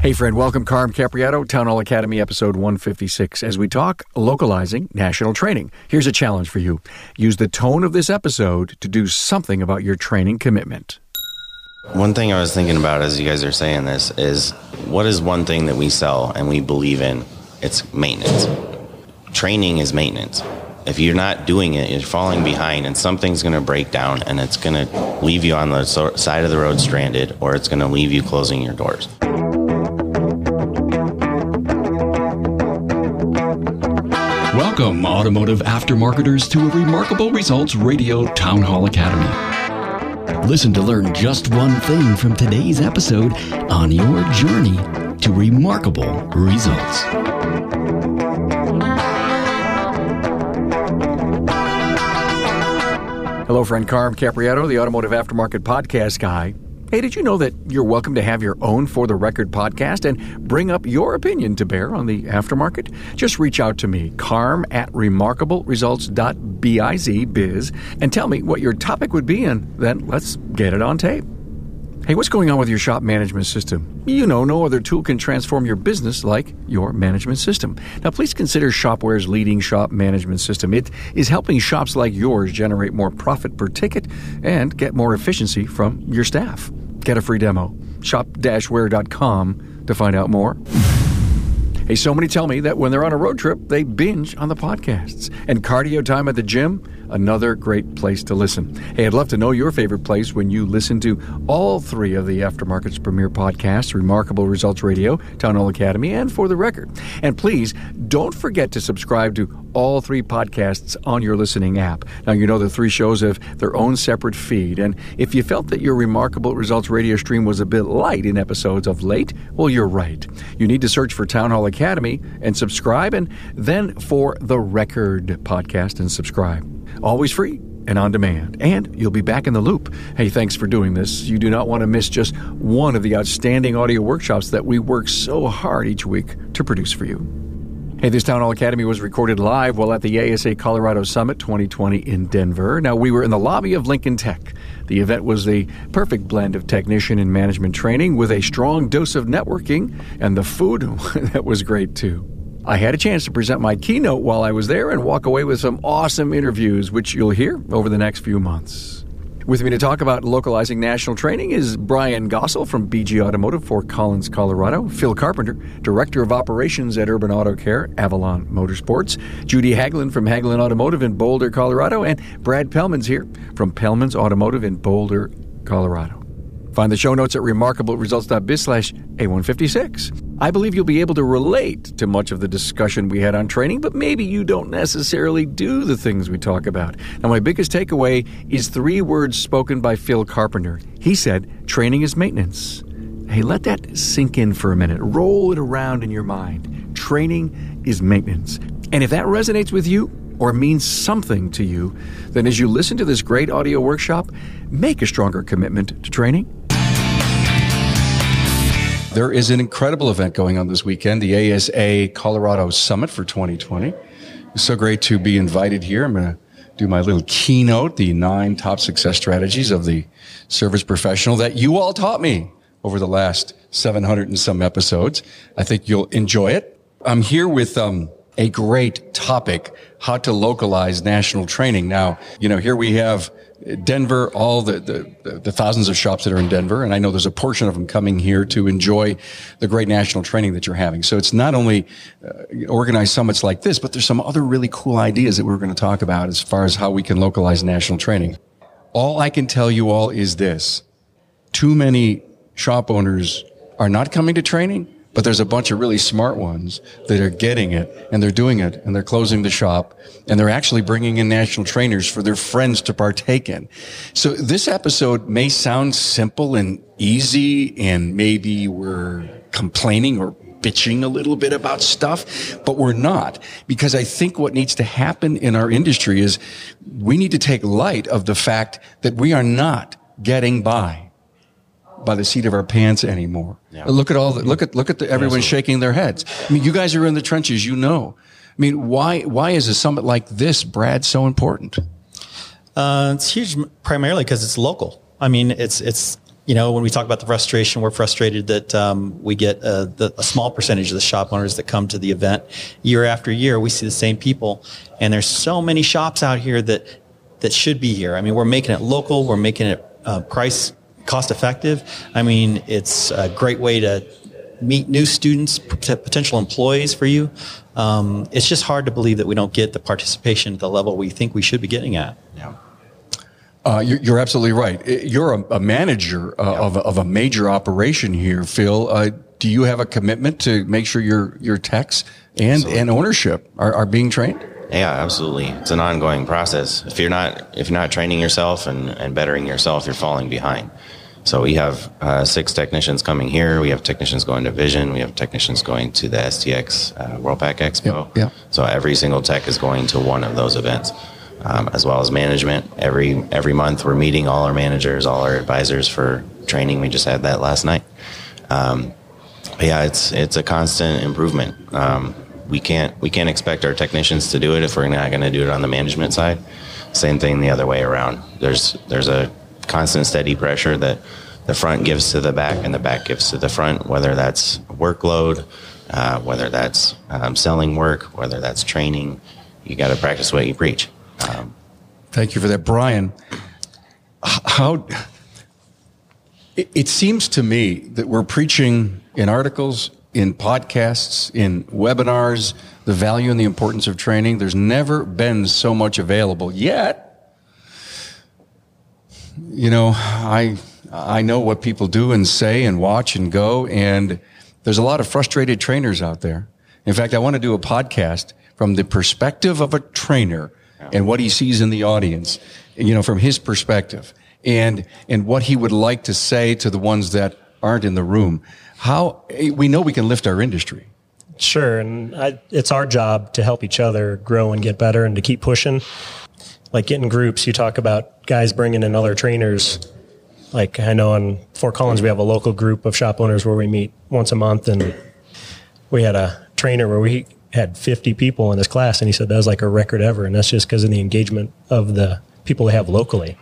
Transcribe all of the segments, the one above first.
Hey, friend, welcome. Carm Capriato, Town Hall Academy, episode 156. As we talk localizing national training, here's a challenge for you. Use the tone of this episode to do something about your training commitment. One thing I was thinking about as you guys are saying this is what is one thing that we sell and we believe in? It's maintenance. Training is maintenance. If you're not doing it, you're falling behind and something's going to break down and it's going to leave you on the side of the road stranded or it's going to leave you closing your doors. Welcome, automotive aftermarketers, to a Remarkable Results Radio Town Hall Academy. Listen to learn just one thing from today's episode on your journey to remarkable results. Hello, friend Carm Capriato, the Automotive Aftermarket Podcast Guy. Hey, did you know that you're welcome to have your own For the Record podcast and bring up your opinion to bear on the aftermarket? Just reach out to me, carm at remarkableresults.biz, and tell me what your topic would be, and then let's get it on tape. Hey, what's going on with your shop management system? You know, no other tool can transform your business like your management system. Now, please consider Shopware's leading shop management system. It is helping shops like yours generate more profit per ticket and get more efficiency from your staff. Get a free demo. Shop-ware.com to find out more. Hey, so many tell me that when they're on a road trip, they binge on the podcasts. And cardio time at the gym, another great place to listen. Hey, I'd love to know your favorite place when you listen to all three of the Aftermarket's premier podcasts Remarkable Results Radio, Town Hall Academy, and For the Record. And please don't forget to subscribe to all three podcasts on your listening app. Now, you know the three shows have their own separate feed. And if you felt that your Remarkable Results radio stream was a bit light in episodes of late, well, you're right. You need to search for Town Hall Academy and subscribe, and then for the Record podcast and subscribe. Always free and on demand. And you'll be back in the loop. Hey, thanks for doing this. You do not want to miss just one of the outstanding audio workshops that we work so hard each week to produce for you. Hey, this Town Hall Academy was recorded live while at the ASA Colorado Summit 2020 in Denver. Now, we were in the lobby of Lincoln Tech. The event was the perfect blend of technician and management training with a strong dose of networking, and the food that was great too. I had a chance to present my keynote while I was there and walk away with some awesome interviews, which you'll hear over the next few months. With me to talk about localizing national training is Brian Gossel from BG Automotive, Fort Collins, Colorado. Phil Carpenter, Director of Operations at Urban Auto Care, Avalon Motorsports. Judy Haglin from Haglin Automotive in Boulder, Colorado. And Brad Pellman's here from Pellman's Automotive in Boulder, Colorado. Find the show notes at remarkableresults.biz slash A156. I believe you'll be able to relate to much of the discussion we had on training, but maybe you don't necessarily do the things we talk about. Now, my biggest takeaway is three words spoken by Phil Carpenter. He said, training is maintenance. Hey, let that sink in for a minute. Roll it around in your mind. Training is maintenance. And if that resonates with you, or means something to you, then as you listen to this great audio workshop, make a stronger commitment to training there is an incredible event going on this weekend, the ASA Colorado Summit for 2020. It's so great to be invited here. I'm going to do my little keynote, the nine top success strategies of the service professional that you all taught me over the last 700 and some episodes. I think you'll enjoy it. I'm here with um, a great topic, how to localize national training. Now, you know, here we have Denver, all the, the, the, thousands of shops that are in Denver, and I know there's a portion of them coming here to enjoy the great national training that you're having. So it's not only uh, organized summits like this, but there's some other really cool ideas that we're going to talk about as far as how we can localize national training. All I can tell you all is this. Too many shop owners are not coming to training but there's a bunch of really smart ones that are getting it and they're doing it and they're closing the shop and they're actually bringing in national trainers for their friends to partake in. So this episode may sound simple and easy and maybe we're complaining or bitching a little bit about stuff, but we're not because I think what needs to happen in our industry is we need to take light of the fact that we are not getting by by the seat of our pants anymore. Yeah. Look at all the, look at look at the, everyone shaking their heads. I mean, you guys are in the trenches, you know. I mean, why why is a summit like this, Brad, so important? Uh, it's huge, primarily because it's local. I mean, it's it's you know, when we talk about the frustration, we're frustrated that um, we get a, the, a, small percentage of the shop owners that come to the event year after year. We see the same people, and there's so many shops out here that that should be here. I mean, we're making it local. We're making it uh, price cost effective. I mean, it's a great way to meet new students, potential employees for you. Um, it's just hard to believe that we don't get the participation at the level we think we should be getting at. Yeah. Uh, you're, you're, absolutely right. You're a, a manager uh, yeah. of, a, of, a, major operation here, Phil. Uh, do you have a commitment to make sure your your techs and and ownership are, are being trained? Yeah, absolutely. It's an ongoing process. If you're not if you're not training yourself and, and bettering yourself, you're falling behind. So we have uh, six technicians coming here. We have technicians going to Vision. We have technicians going to the STX uh, Worldpac Expo. Yep, yep. So every single tech is going to one of those events, um, as well as management. Every every month we're meeting all our managers, all our advisors for training. We just had that last night. Um, yeah, it's it's a constant improvement. Um, we can't we can't expect our technicians to do it if we're not going to do it on the management side. Same thing the other way around. There's there's a constant steady pressure that the front gives to the back and the back gives to the front, whether that's workload, uh, whether that's um, selling work, whether that's training. You got to practice what you preach. Um, Thank you for that, Brian. How it, it seems to me that we're preaching in articles, in podcasts, in webinars, the value and the importance of training. There's never been so much available yet you know, I I know what people do and say and watch and go, and there's a lot of frustrated trainers out there. In fact, I want to do a podcast from the perspective of a trainer and what he sees in the audience, you know, from his perspective, and and what he would like to say to the ones that aren't in the room. How we know we can lift our industry. Sure, and I, it's our job to help each other grow and get better and to keep pushing like getting groups, you talk about guys bringing in other trainers. Like I know in Fort Collins, we have a local group of shop owners where we meet once a month, and we had a trainer where we had 50 people in his class, and he said that was like a record ever, and that's just because of the engagement of the people they have locally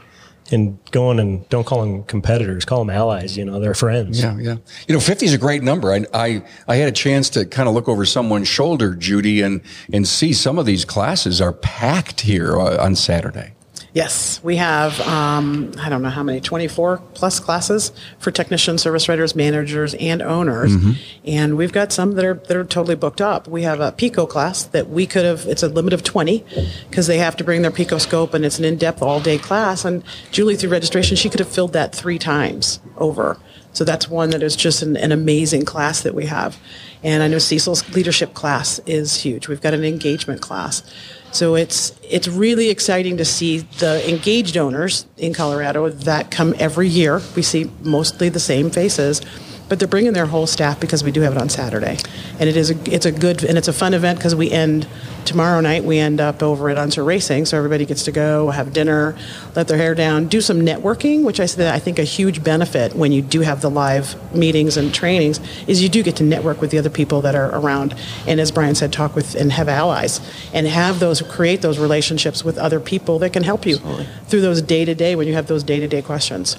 and going and don't call them competitors, call them allies. You know, they're friends. Yeah, yeah. You know, 50 is a great number. I, I, I had a chance to kind of look over someone's shoulder, Judy, and, and see some of these classes are packed here uh, on Saturday. Yes, we have, um, I don't know how many, 24 plus classes for technicians, service writers, managers, and owners. Mm-hmm. And we've got some that are, that are totally booked up. We have a PICO class that we could have, it's a limit of 20 because they have to bring their PICO scope and it's an in depth all day class. And Julie, through registration, she could have filled that three times over. So that's one that is just an, an, amazing class that we have. And I know Cecil's leadership class is huge. We've got an engagement class. So it's it's really exciting to see the engaged owners in Colorado that come every year. We see mostly the same faces but they're bringing their whole staff because we do have it on Saturday, and it is a it's a good and it's a fun event because we end tomorrow night. We end up over at Unser Racing, so everybody gets to go have dinner, let their hair down, do some networking, which I said I think a huge benefit when you do have the live meetings and trainings is you do get to network with the other people that are around, and as Brian said, talk with and have allies and have those create those relationships with other people that can help you Absolutely. through those day to day when you have those day to day questions.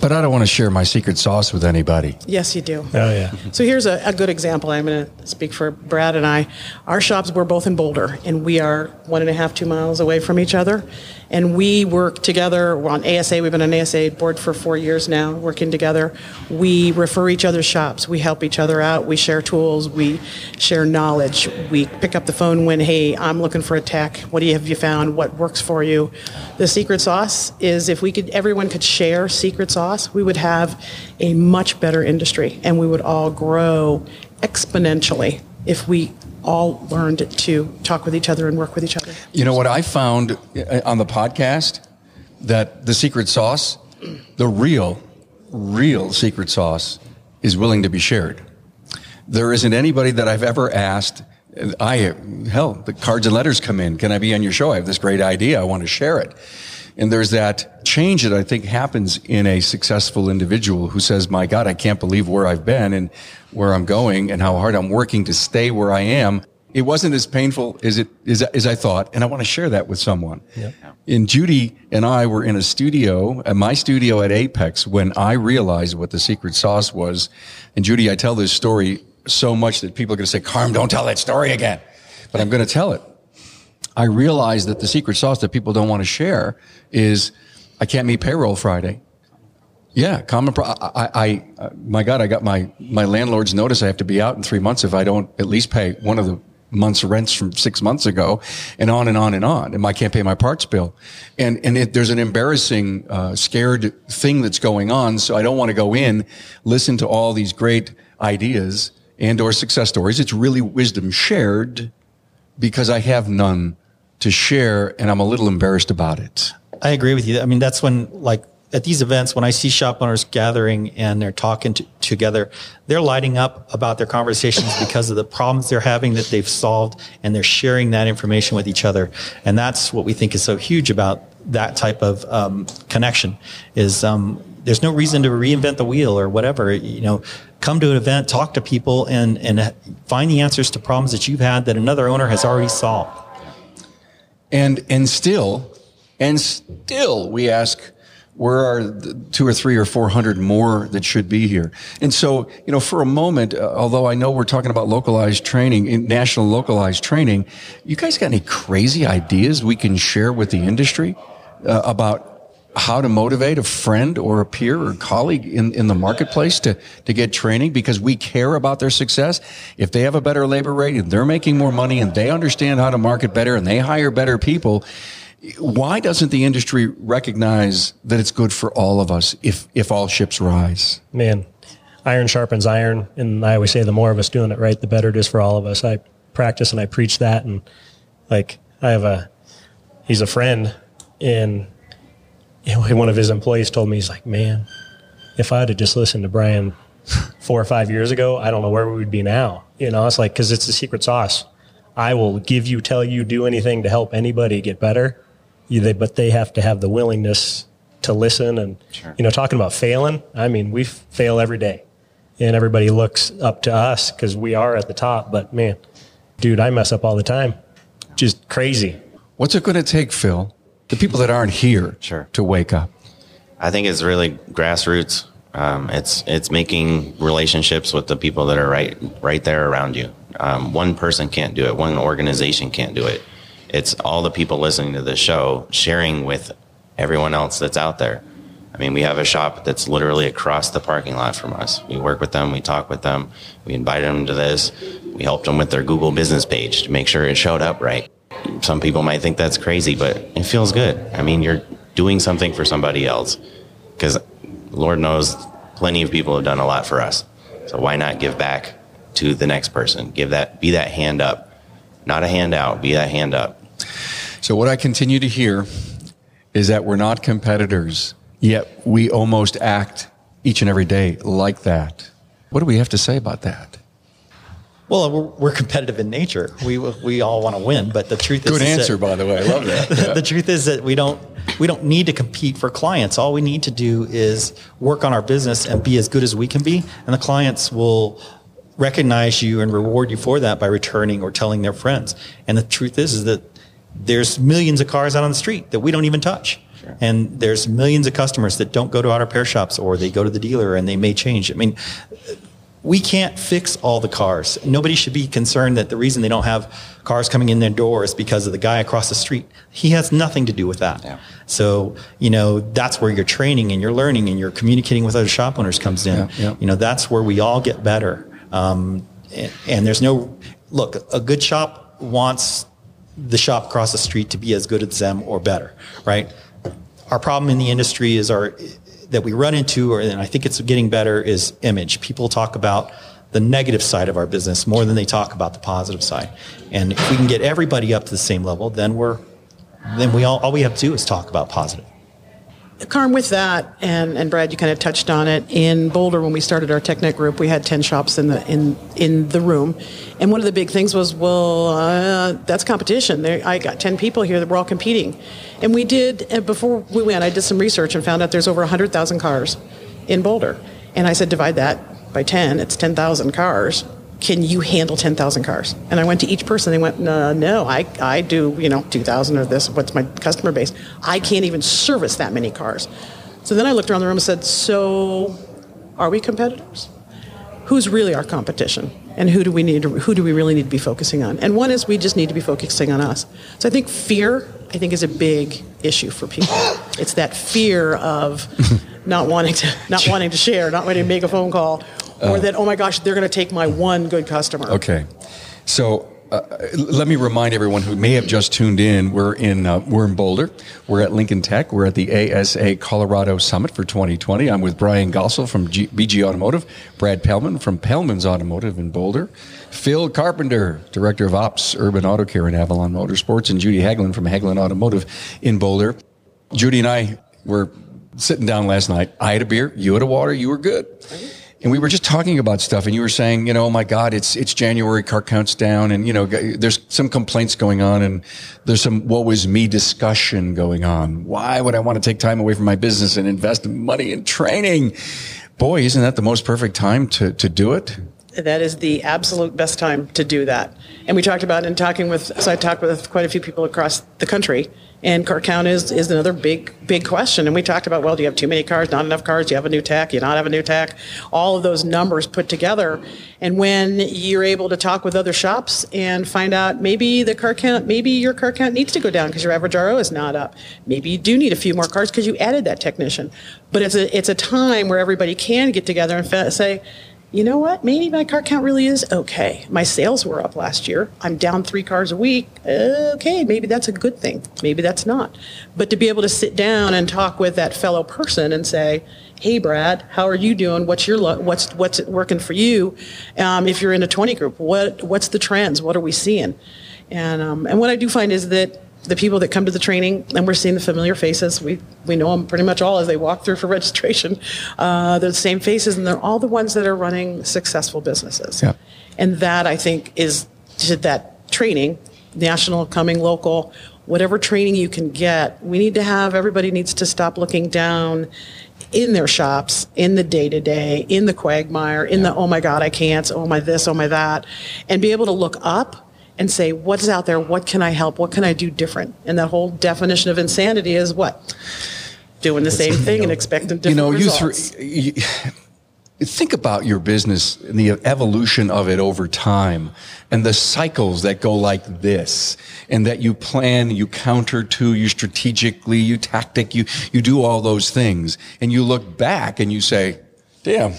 But I don't want to share my secret sauce with anybody. Yes, you do. Oh, yeah. So here's a, a good example. I'm going to speak for Brad and I. Our shops, we're both in Boulder, and we are one and a half, two miles away from each other and we work together We're on ASA. We've been on ASA board for four years now, working together. We refer each other's shops. We help each other out. We share tools. We share knowledge. We pick up the phone when, hey, I'm looking for a tech. What do you have you found? What works for you? The secret sauce is if we could, everyone could share secret sauce, we would have a much better industry, and we would all grow exponentially if we all learned to talk with each other and work with each other. You know what I found uh, on the podcast that the secret sauce, the real, real secret sauce, is willing to be shared. There isn't anybody that I've ever asked. I hell, the cards and letters come in. Can I be on your show? I have this great idea. I want to share it. And there's that change that I think happens in a successful individual who says, my God, I can't believe where I've been and where I'm going and how hard I'm working to stay where I am. it wasn't as painful as it as, as I thought, and I want to share that with someone. And Judy and I were in a studio, at my studio at Apex, when I realized what the secret sauce was. And Judy, I tell this story so much that people are going to say, "Carm, don't tell that story again," but I'm going to tell it. I realize that the secret sauce that people don't want to share is I can't meet payroll Friday. Yeah, common. Pro- I, I, I, my God, I got my my landlord's notice. I have to be out in three months if I don't at least pay one of the month's rents from six months ago, and on and on and on. And I can't pay my parts bill, and and it, there's an embarrassing, uh, scared thing that's going on. So I don't want to go in, listen to all these great ideas and or success stories. It's really wisdom shared, because I have none to share, and I'm a little embarrassed about it. I agree with you. I mean, that's when like at these events, when I see shop owners gathering and they're talking to, together, they're lighting up about their conversations because of the problems they're having that they've solved and they're sharing that information with each other. And that's what we think is so huge about that type of um, connection is um, there's no reason to reinvent the wheel or whatever. You know, come to an event, talk to people and, and find the answers to problems that you've had that another owner has already solved. And, and still, and still we ask, where are the two or three or four hundred more that should be here? And so, you know, for a moment, uh, although I know we're talking about localized training, national localized training, you guys got any crazy ideas we can share with the industry uh, about how to motivate a friend or a peer or colleague in, in the marketplace to, to get training because we care about their success. If they have a better labor rate and they're making more money and they understand how to market better and they hire better people, why doesn't the industry recognize that it's good for all of us if, if all ships rise? Man, iron sharpens iron. And I always say the more of us doing it right, the better it is for all of us. I practice and I preach that. And like, I have a, he's a friend and one of his employees told me, he's like, man, if I had to just listened to Brian four or five years ago, I don't know where we would be now. You know, it's like, cause it's the secret sauce. I will give you, tell you, do anything to help anybody get better. You, they, but they have to have the willingness to listen and, sure. you know, talking about failing. I mean, we fail every day and everybody looks up to us because we are at the top. But man, dude, I mess up all the time. Just crazy. What's it going to take, Phil, the people that aren't here sure. to wake up? I think it's really grassroots. Um, it's it's making relationships with the people that are right right there around you. Um, one person can't do it. One organization can't do it. It's all the people listening to the show sharing with everyone else that's out there. I mean, we have a shop that's literally across the parking lot from us. We work with them, we talk with them, we invited them to this. We helped them with their Google business page to make sure it showed up right some people might think that's crazy, but it feels good. I mean, you're doing something for somebody else because Lord knows plenty of people have done a lot for us. So why not give back to the next person? Give that, be that hand up, not a hand out, be that hand up. So what I continue to hear is that we're not competitors, yet we almost act each and every day like that. What do we have to say about that? Well, we're, we're, competitive in nature. We we all want to win, but the truth is good answer, that, by the way. I love that. Yeah. the truth is that we don't we don't need to compete for clients. All we need to do is work on our business and be as good as we can be, and the clients will recognize you and reward you for that by returning or telling their friends. And the truth is, is that there's millions of cars out on the street that we don't even touch. Sure. And there's millions of customers that don't go to auto repair shops or they go to the dealer and they may change. I mean, we can't fix all the cars. Nobody should be concerned that the reason they don't have cars coming in their door is because of the guy across the street. He has nothing to do with that. Yeah. So, you know, that's where your training and your learning and your communicating with other shop owners comes in. Yeah, yeah. You know, that's where we all get better. Um, and, and there's no, look, a good shop wants the shop across the street to be as good as them or better, right? Our problem in the industry is our that we run into, or, and I think it's getting better, is image. People talk about the negative side of our business more than they talk about the positive side. And if we can get everybody up to the same level, then we're then we all all we have to do is talk about positive. Carm, with that, and, and Brad, you kind of touched on it. In Boulder, when we started our TechNet group, we had 10 shops in the, in, in the room. And one of the big things was, well, uh, that's competition. There, I got 10 people here that were all competing. And we did, before we went, I did some research and found out there's over 100,000 cars in Boulder. And I said, divide that by 10, it's 10,000 cars. Can you handle 10,000 cars? And I went to each person. They went, no, no, I, I do, you know, 2,000 or this. What's my customer base? I can't even service that many cars. So then I looked around the room and said, so are we competitors? Who's really our competition? And who do we need to, who do we really need to be focusing on? And one is we just need to be focusing on us. So I think fear, I think, is a big issue for people. It's that fear of not wanting to not wanting to share, not wanting to make a phone call, or that oh my gosh, they're going to take my one good customer. Okay. So uh, let me remind everyone who may have just tuned in. We're in uh, we're in Boulder. We're at Lincoln Tech. We're at the ASA Colorado Summit for 2020. I'm with Brian Gossel from G- BG Automotive, Brad Pellman from Pellman's Automotive in Boulder, Phil Carpenter, Director of Ops Urban Auto Care in Avalon Motorsports, and Judy Haglin from Haglin Automotive in Boulder. Judy and I were sitting down last night. I had a beer. You had a water. You were good and we were just talking about stuff and you were saying you know oh my god it's it's january car counts down and you know there's some complaints going on and there's some what was me discussion going on. Why would i want to take time away from my business and invest money in training? Boy isn't that the most perfect time to to do it? That is the absolute best time to do that. And we talked about in talking with so i talked with quite a few people across the country and car count is, is another big, big question. And we talked about, well, do you have too many cars, not enough cars? Do you have a new tech? Do you not have a new tech? All of those numbers put together. And when you're able to talk with other shops and find out maybe the car count, maybe your car count needs to go down because your average RO is not up. Maybe you do need a few more cars because you added that technician. But it's a, it's a time where everybody can get together and say, you know what? Maybe my car count really is okay. My sales were up last year. I'm down three cars a week. Okay, maybe that's a good thing. Maybe that's not. But to be able to sit down and talk with that fellow person and say, "Hey, Brad, how are you doing? What's your lo- what's what's working for you? Um, if you're in a 20 group, what what's the trends? What are we seeing?" And um, and what I do find is that the people that come to the training, and we're seeing the familiar faces. We we know them pretty much all as they walk through for registration. Uh, they're the same faces, and they're all the ones that are running successful businesses. Yeah. And that I think is to that training, national, coming local, whatever training you can get. We need to have everybody needs to stop looking down in their shops, in the day to day, in the quagmire, in the oh my god I can't, oh my this, oh my that, and be able to look up and say, what's out there? What can I help? What can I do different? And the whole definition of insanity is what? Doing the same thing and expecting different you know, results. You, th- you think about your business and the evolution of it over time and the cycles that go like this and that you plan, you counter to, you strategically, you tactic, you, you do all those things and you look back and you say, damn,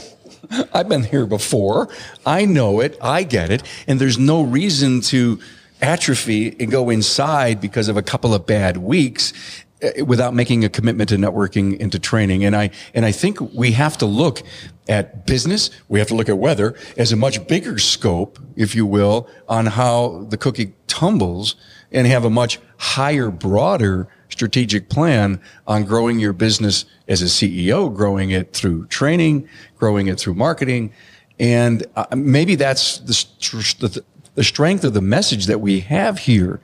I've been here before. I know it. I get it. And there's no reason to atrophy and go inside because of a couple of bad weeks eh, without making a commitment to networking and to training. And I, and I think we have to look at business. We have to look at weather as a much bigger scope, if you will, on how the cookie tumbles and have a much higher, broader strategic plan on growing your business as a CEO, growing it through training, growing it through marketing. And uh, maybe that's the, the, the, strength of the message that we have here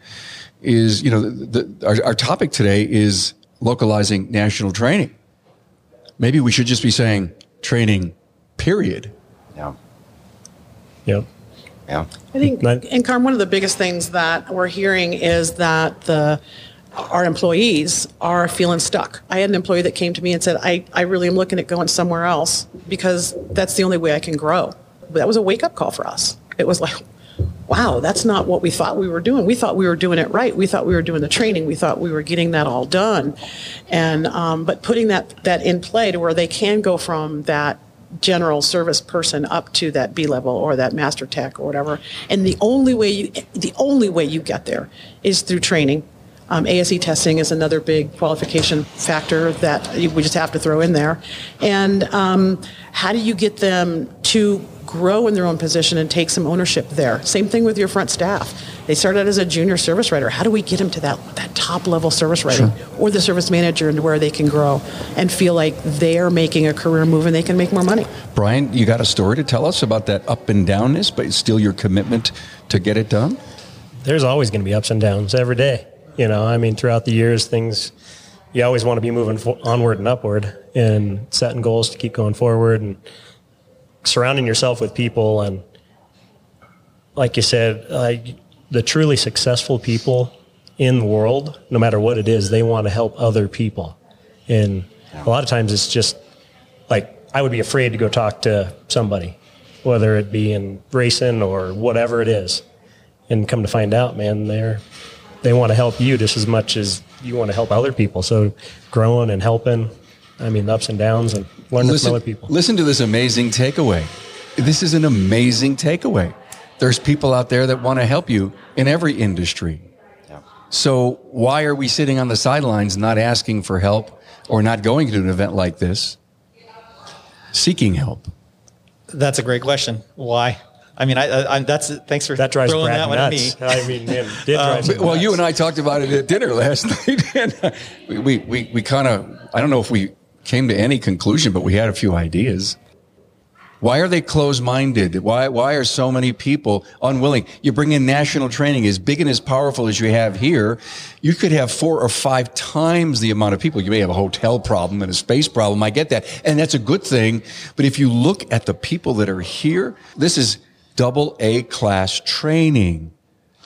is, you know, the, the, our, our topic today is localizing national training. Maybe we should just be saying training, period. Yeah. Yep. Yeah. I think, and Carm, one of the biggest things that we're hearing is that the our employees are feeling stuck. I had an employee that came to me and said, I, I really am looking at going somewhere else because that's the only way I can grow. That was a wake up call for us. It was like, wow, that's not what we thought we were doing. We thought we were doing it right. We thought we were doing the training. We thought we were getting that all done. And, um, but putting that, that in play to where they can go from that general service person up to that B level or that master tech or whatever. And the only way you, the only way you get there is through training um, ASE testing is another big qualification factor that we just have to throw in there. And um, how do you get them to grow in their own position and take some ownership there? Same thing with your front staff. They start out as a junior service writer. How do we get them to that, that top level service writer sure. or the service manager and where they can grow and feel like they're making a career move and they can make more money? Brian, you got a story to tell us about that up and downness, but still your commitment to get it done? There's always going to be ups and downs every day. You know, I mean, throughout the years, things you always want to be moving onward and upward, and setting goals to keep going forward, and surrounding yourself with people and like you said, uh, the truly successful people in the world, no matter what it is, they want to help other people. And a lot of times it's just like I would be afraid to go talk to somebody, whether it be in racing or whatever it is. And come to find out, man, they're they want to help you just as much as you want to help other people. So growing and helping, I mean, the ups and downs and learning listen, from other people. Listen to this amazing takeaway. This is an amazing takeaway. There's people out there that want to help you in every industry. Yeah. So why are we sitting on the sidelines not asking for help or not going to an event like this, seeking help? That's a great question. Why? I mean, I, I, that's thanks for that drives throwing Brad that one nuts. at me. I mean, man, it um, drives him Well, nuts. you and I talked about it at dinner last night, and we we we, we kind of I don't know if we came to any conclusion, but we had a few ideas. Why are they closed-minded? Why why are so many people unwilling? You bring in national training as big and as powerful as you have here. You could have four or five times the amount of people. You may have a hotel problem and a space problem. I get that, and that's a good thing. But if you look at the people that are here, this is double A class training.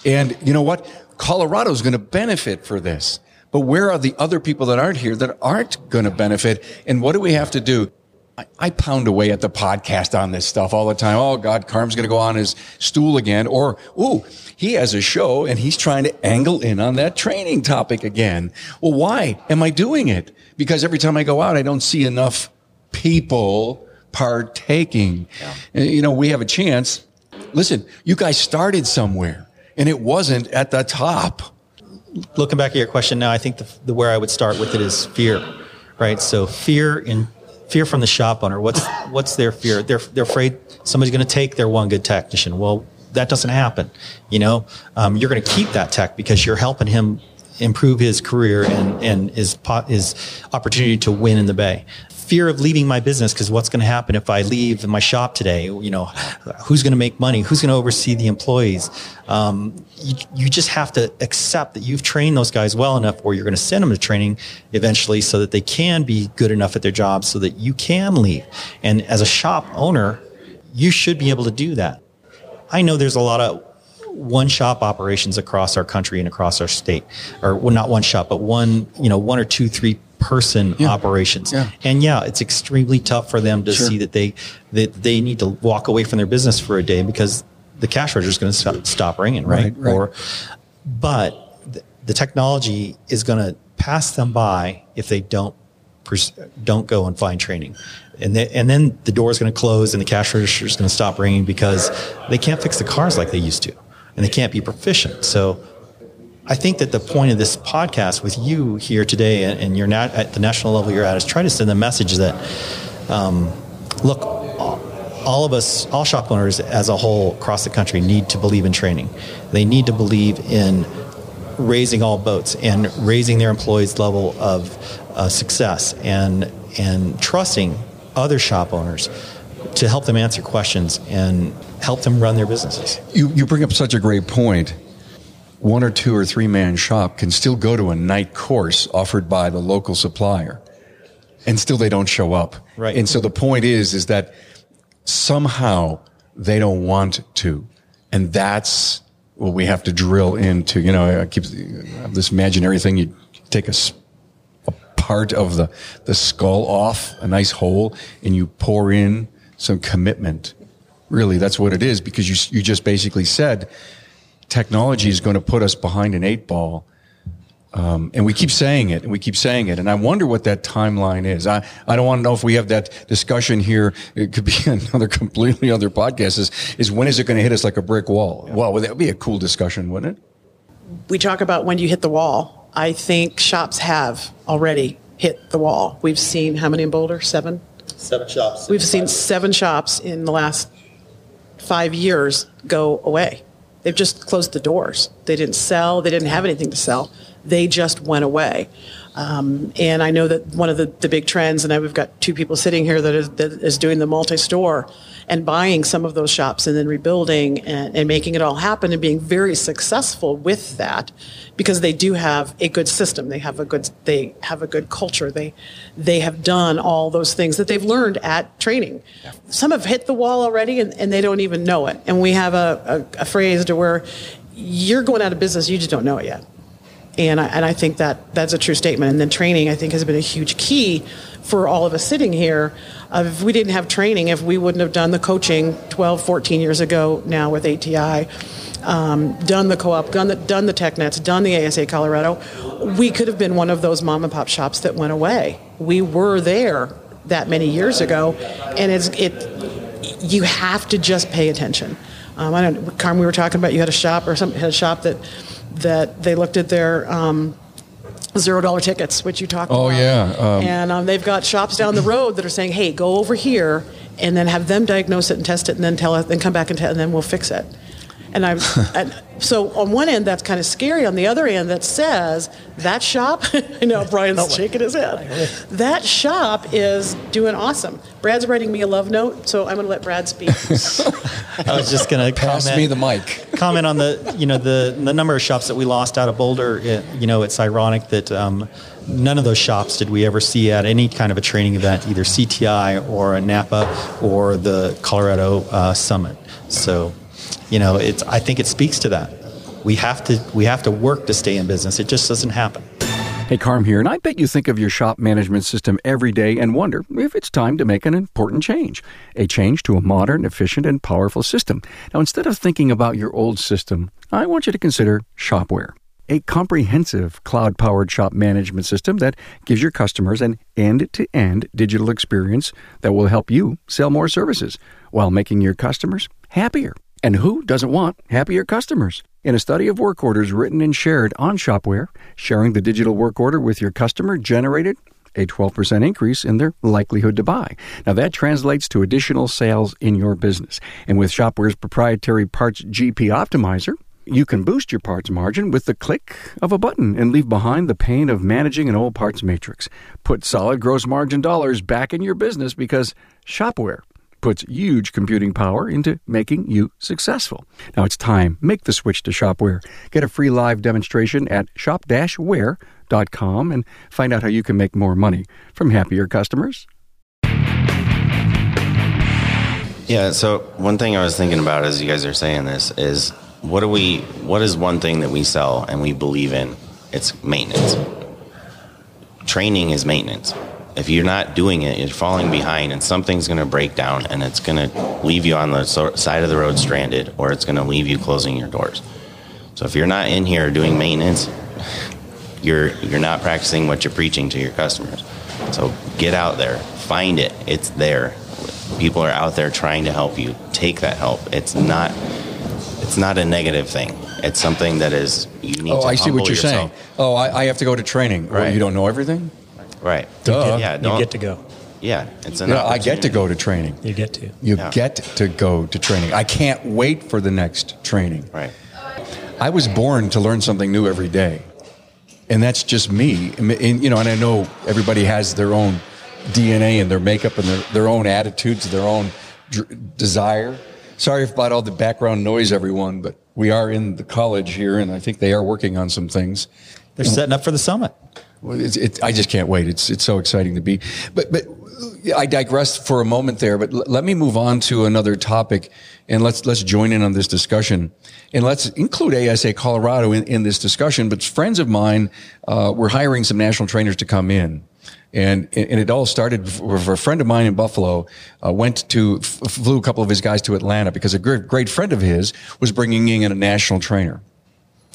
And you know what? Colorado is going to benefit for this. But where are the other people that aren't here that aren't going to benefit? And what do we have to do? I, I pound away at the podcast on this stuff all the time. Oh God, Carm's going to go on his stool again. Or, ooh, he has a show and he's trying to angle in on that training topic again. Well, why am I doing it? Because every time I go out, I don't see enough people partaking. And, uh, You know, we have a chance. Listen, you guys started somewhere and it wasn't at the top. looking back at your question now, I think the, the where I would start with it is fear, right? So fear in fear from the shop owner. What's what's their fear? They're they're afraid somebody's going to take their one good technician. Well, that doesn't happen. You know, um, you're going to keep that tech because you're helping him improve his career and and his his opportunity to win in the bay. Fear of leaving my business because what's going to happen if I leave my shop today? You know, who's going to make money? Who's going to oversee the employees? Um, you, you just have to accept that you've trained those guys well enough or you're going to send them to training eventually so that they can be good enough at their jobs so that you can leave. And as a shop owner, you should be able to do that. I know there's a lot of one shop operations across our country and across our state, or well, not one shop, but one, you know, one or two, three person operations. Yeah. And yeah, it's extremely tough for them to Sure. see that they that they need to walk away from their business for a day because the cash register is going to stop, stop ringing, right? Right, right. Or, but the, the technology is going to pass them by if they don't pers- don't go and find training. And, then and then the door is going to close and the cash register is going to stop ringing because they can't fix the cars like they used to and they can't be proficient. So I think that the point of this podcast with you here today and, and you're not at the national level you're at is try to send the message that, um, look, all, all of us, all shop owners as a whole across the country need to believe in training. They need to believe in raising all boats and raising their employees' level of uh, success and and trusting other shop owners to help them answer questions and help them run their businesses. You, you bring up such a great point. One or two or three man shop can still go to a night course offered by the local supplier and still they don't show up. Right. And so the point is, is that somehow they don't want to. And that's what we have to drill into. You know, I keep this imaginary thing. You take a part of the, the skull off, a nice hole, and you pour in some commitment. Really, that's what it is because you, you just basically said technology is going to put us behind an eight ball. Um, and we keep saying it and we keep saying it. And I wonder what that timeline is. I, I don't want to know if we have that discussion here. It could be another completely other podcast is, is when is it going to hit us like a brick wall? Well, that would be a cool discussion, wouldn't it? we talk about when you hit the wall. I think shops have already hit the wall. We've seen how many in Boulder? Seven? Seven shops. We've seen seven shops in the last five years go away. They've just closed the doors. They didn't sell, they didn't have anything to sell. They just went away. Um, and I know that one of the, the big trends, and we've got two people sitting here that is, that is doing the multi-store and buying some of those shops and then rebuilding and, and making it all happen and being very successful with that because they do have a good system. They have a good they have a good culture. They they have done all those things that they've learned at training. Some have hit the wall already and, and they don't even know it. And we have a, a, a phrase to where you're going out of business, you just don't know it yet. And I, and I think that that's a true statement. And then training, I think, has been a huge key for all of us sitting here. Uh, if we didn't have training, if we wouldn't have done the coaching 12, 14 years ago now with ATI, um, done the co-op, done the, done the TechNets, done the ASA Colorado, we could have been one of those mom and pop shops that went away. We were there that many years ago, and it's it. You have to just pay attention. Um, I don't, Carm, we were talking about you had a shop or some had a shop that that they looked at their um, zero dollar tickets, which you talked Oh, about. yeah, um, and um, they've got shops down the road that are saying, "Hey, go over here," and then have them diagnose it and test it, and then tell us, then come back and, tell, and then we'll fix it. And I'm, and so on one end that's kind of scary. On the other end, that says that shop. I know Brian's shaking his head. That shop is doing awesome. Brad's writing me a love note, so I'm going to let Brad speak. I was just going to Pass comment. me the mic. comment on the you know the the number of shops that we lost out of Boulder. It, you know, it's ironic that um, none of those shops did we ever see at any kind of a training event, either CTI or a Napa or the Colorado uh, Summit. So, you know, it's I think it speaks to that. We have to we have to work to stay in business. It just doesn't happen. Hey, Carm here, and I bet you think of your shop management system every day and wonder if it's time to make an important change. A change to a modern, efficient, and powerful system. Now, instead of thinking about your old system, I want you to consider Shopware, a comprehensive cloud powered shop management system that gives your customers an end to end digital experience that will help you sell more services while making your customers happier. And who doesn't want happier customers? In a study of work orders written and shared on Shopware, sharing the digital work order with your customer generated a 12% increase in their likelihood to buy. Now that translates to additional sales in your business. And with Shopware's proprietary Parts GP Optimizer, you can boost your parts margin with the click of a button and leave behind the pain of managing an old parts matrix. Put solid gross margin dollars back in your business because Shopware puts huge computing power into making you successful. Now it's time. Make the switch to Shopware. Get a free live demonstration at shop-ware.com and find out how you can make more money from happier customers. Yeah. So one thing I was thinking about as you guys are saying this is what do we? What is one thing that we sell and we believe in? It's maintenance. Training is maintenance. If you're not doing it, you're falling behind, and something's going to break down, and it's going to leave you on the so- side of the road stranded, or it's going to leave you closing your doors. So if you're not in here doing maintenance, you're you're not practicing what you're preaching to your customers. So get out there, find it. It's there. People are out there trying to help you. Take that help. It's not it's not a negative thing. It's something that is you need Oh, I see what you're yourself. saying. Oh, I, I have to go to training. Well, Right. you don't know everything? Right. Duh. Yeah, You get to go. Yeah, it's an Yeah, I get to go to training. You get to. You Yeah. get to go to training. I can't wait for the next training. Right. I was born to learn something new every day, and that's just me. And, and, you know, and I know everybody has their own DNA and their makeup and their, their own attitudes, their own dr- desire. Sorry about all the background noise, everyone, but we are in the college here, and I think they are working on some things. They're setting up for the summit. Well, it's, it, I just can't wait. It's it's so exciting to be. But but I digress for a moment there. But l- let me move on to another topic, and let's let's join in on this discussion, and let's include ASA Colorado in, in this discussion. But friends of mine uh, were hiring some national trainers to come in. And, and it all started with a friend of mine in Buffalo, uh, went to, flew a couple of his guys to Atlanta because a great, great friend of his was bringing in a national trainer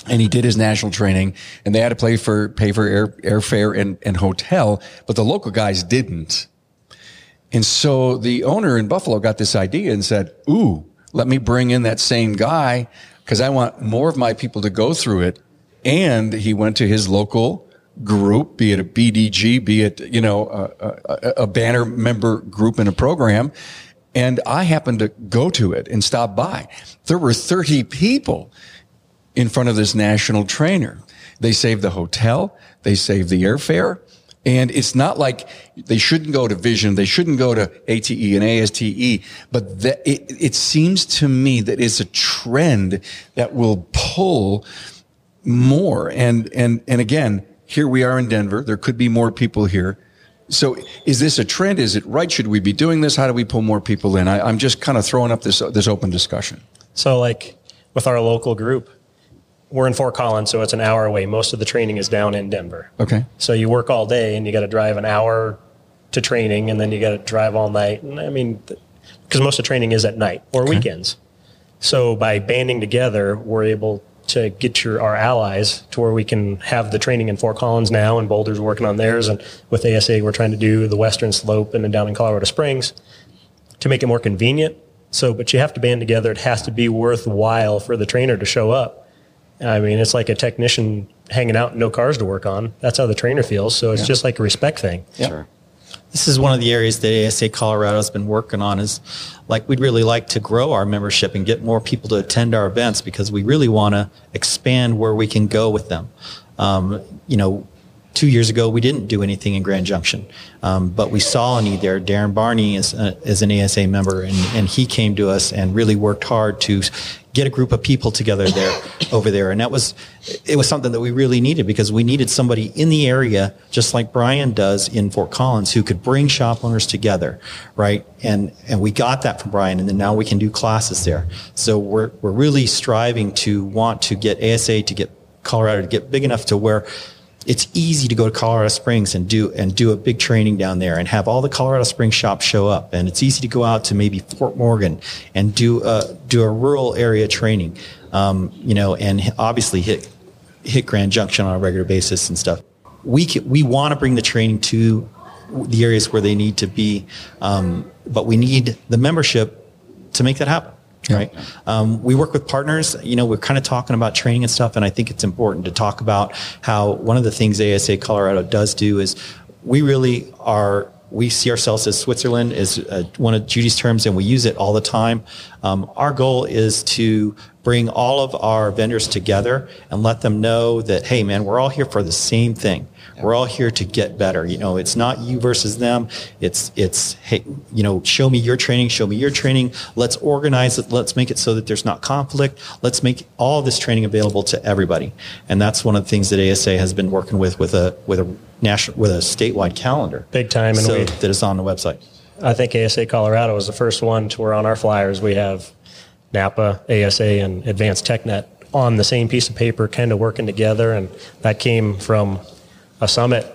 and he did his national training and they had to pay for pay for air airfare and, and hotel but the local guys didn't. And so the owner in buffalo got this idea and said ooh let me bring in that same guy because i want more of my people to go through it. And he went to his local group be it a bdg be it you know a, a, a banner member group in a program and i happened to go to it and stop by. There were 30 people in front of this national trainer. They save the hotel. They save the airfare. And it's not like they shouldn't go to Vision, they shouldn't go to ATE and ASTE, but it, it seems to me that it's a trend that will pull more. And, and, and again, here we are in Denver. There could be more people here. So is this a trend? Is it right? Should we be doing this? How do we pull more people in? I, am just kind of throwing up this, this open discussion. So like with our local group, we're in Fort Collins, so it's an hour away. Most of the training is down in Denver. Okay. So you work all day and you got to drive an hour to training and then you got to drive all night. And I mean, because most of training is at night or okay. weekends. So by banding together, we're able to get your our allies to where we can have the training in Fort Collins now, and Boulder's working on theirs, and with ASA we're trying to do the Western Slope and then down in Colorado Springs to make it more convenient. So, but you have to band together. It has to be worthwhile for the trainer to show up. I mean, it's like a technician hanging out, no cars to work on. That's how the trainer feels. So it's yeah. just like a respect thing. Yeah. Sure this is one of the areas that ASA Colorado has been working on is like we'd really like to grow our membership and get more people to attend our events because we really want to expand where we can go with them. Um, you know, two years ago we didn't do anything in Grand Junction, um, but we saw a need there. Darren Barney is, uh, is an ASA member, and, and he came to us and really worked hard to get a group of people together there over there. And that was it was something that we really needed because we needed somebody in the area just like Brian does in Fort Collins who could bring shop owners together right? And and we got that from Brian and then now we can do classes there. So we're we're really striving to want to get ASA to get Colorado to get big enough to where it's easy to go to Colorado Springs and do and do a big training down there and have all the Colorado Springs shops show up. And it's easy to go out to maybe Fort Morgan and do a do a rural area training, um, you know, and obviously hit hit Grand Junction on a regular basis and stuff. We can, we want to bring the training to the areas where they need to be, um, but we need the membership to make that happen. Yeah. Right. Um, we work with partners. You know, we're kind of talking about training and stuff, and I think it's important to talk about how one of the things ASA Colorado does do is we really are we see ourselves as Switzerland is uh, one of Judy's terms, and we use it all the time. Um, our goal is to bring all of our vendors together and let them know that, hey, man, we're all here for the same thing. We're all here to get better. You know, it's not you versus them. It's it's hey, you know, show me your training, show me your training. Let's organize it. Let's make it so that there's not conflict. Let's make all this training available to everybody. And that's one of the things that ASA has been working with with a with a national with a statewide calendar. Big time, and so we, that is on the website. I think ASA Colorado was the first one to where on our flyers we have Napa, ASA, and Advanced TechNet on the same piece of paper, kind of working together, and that came from a summit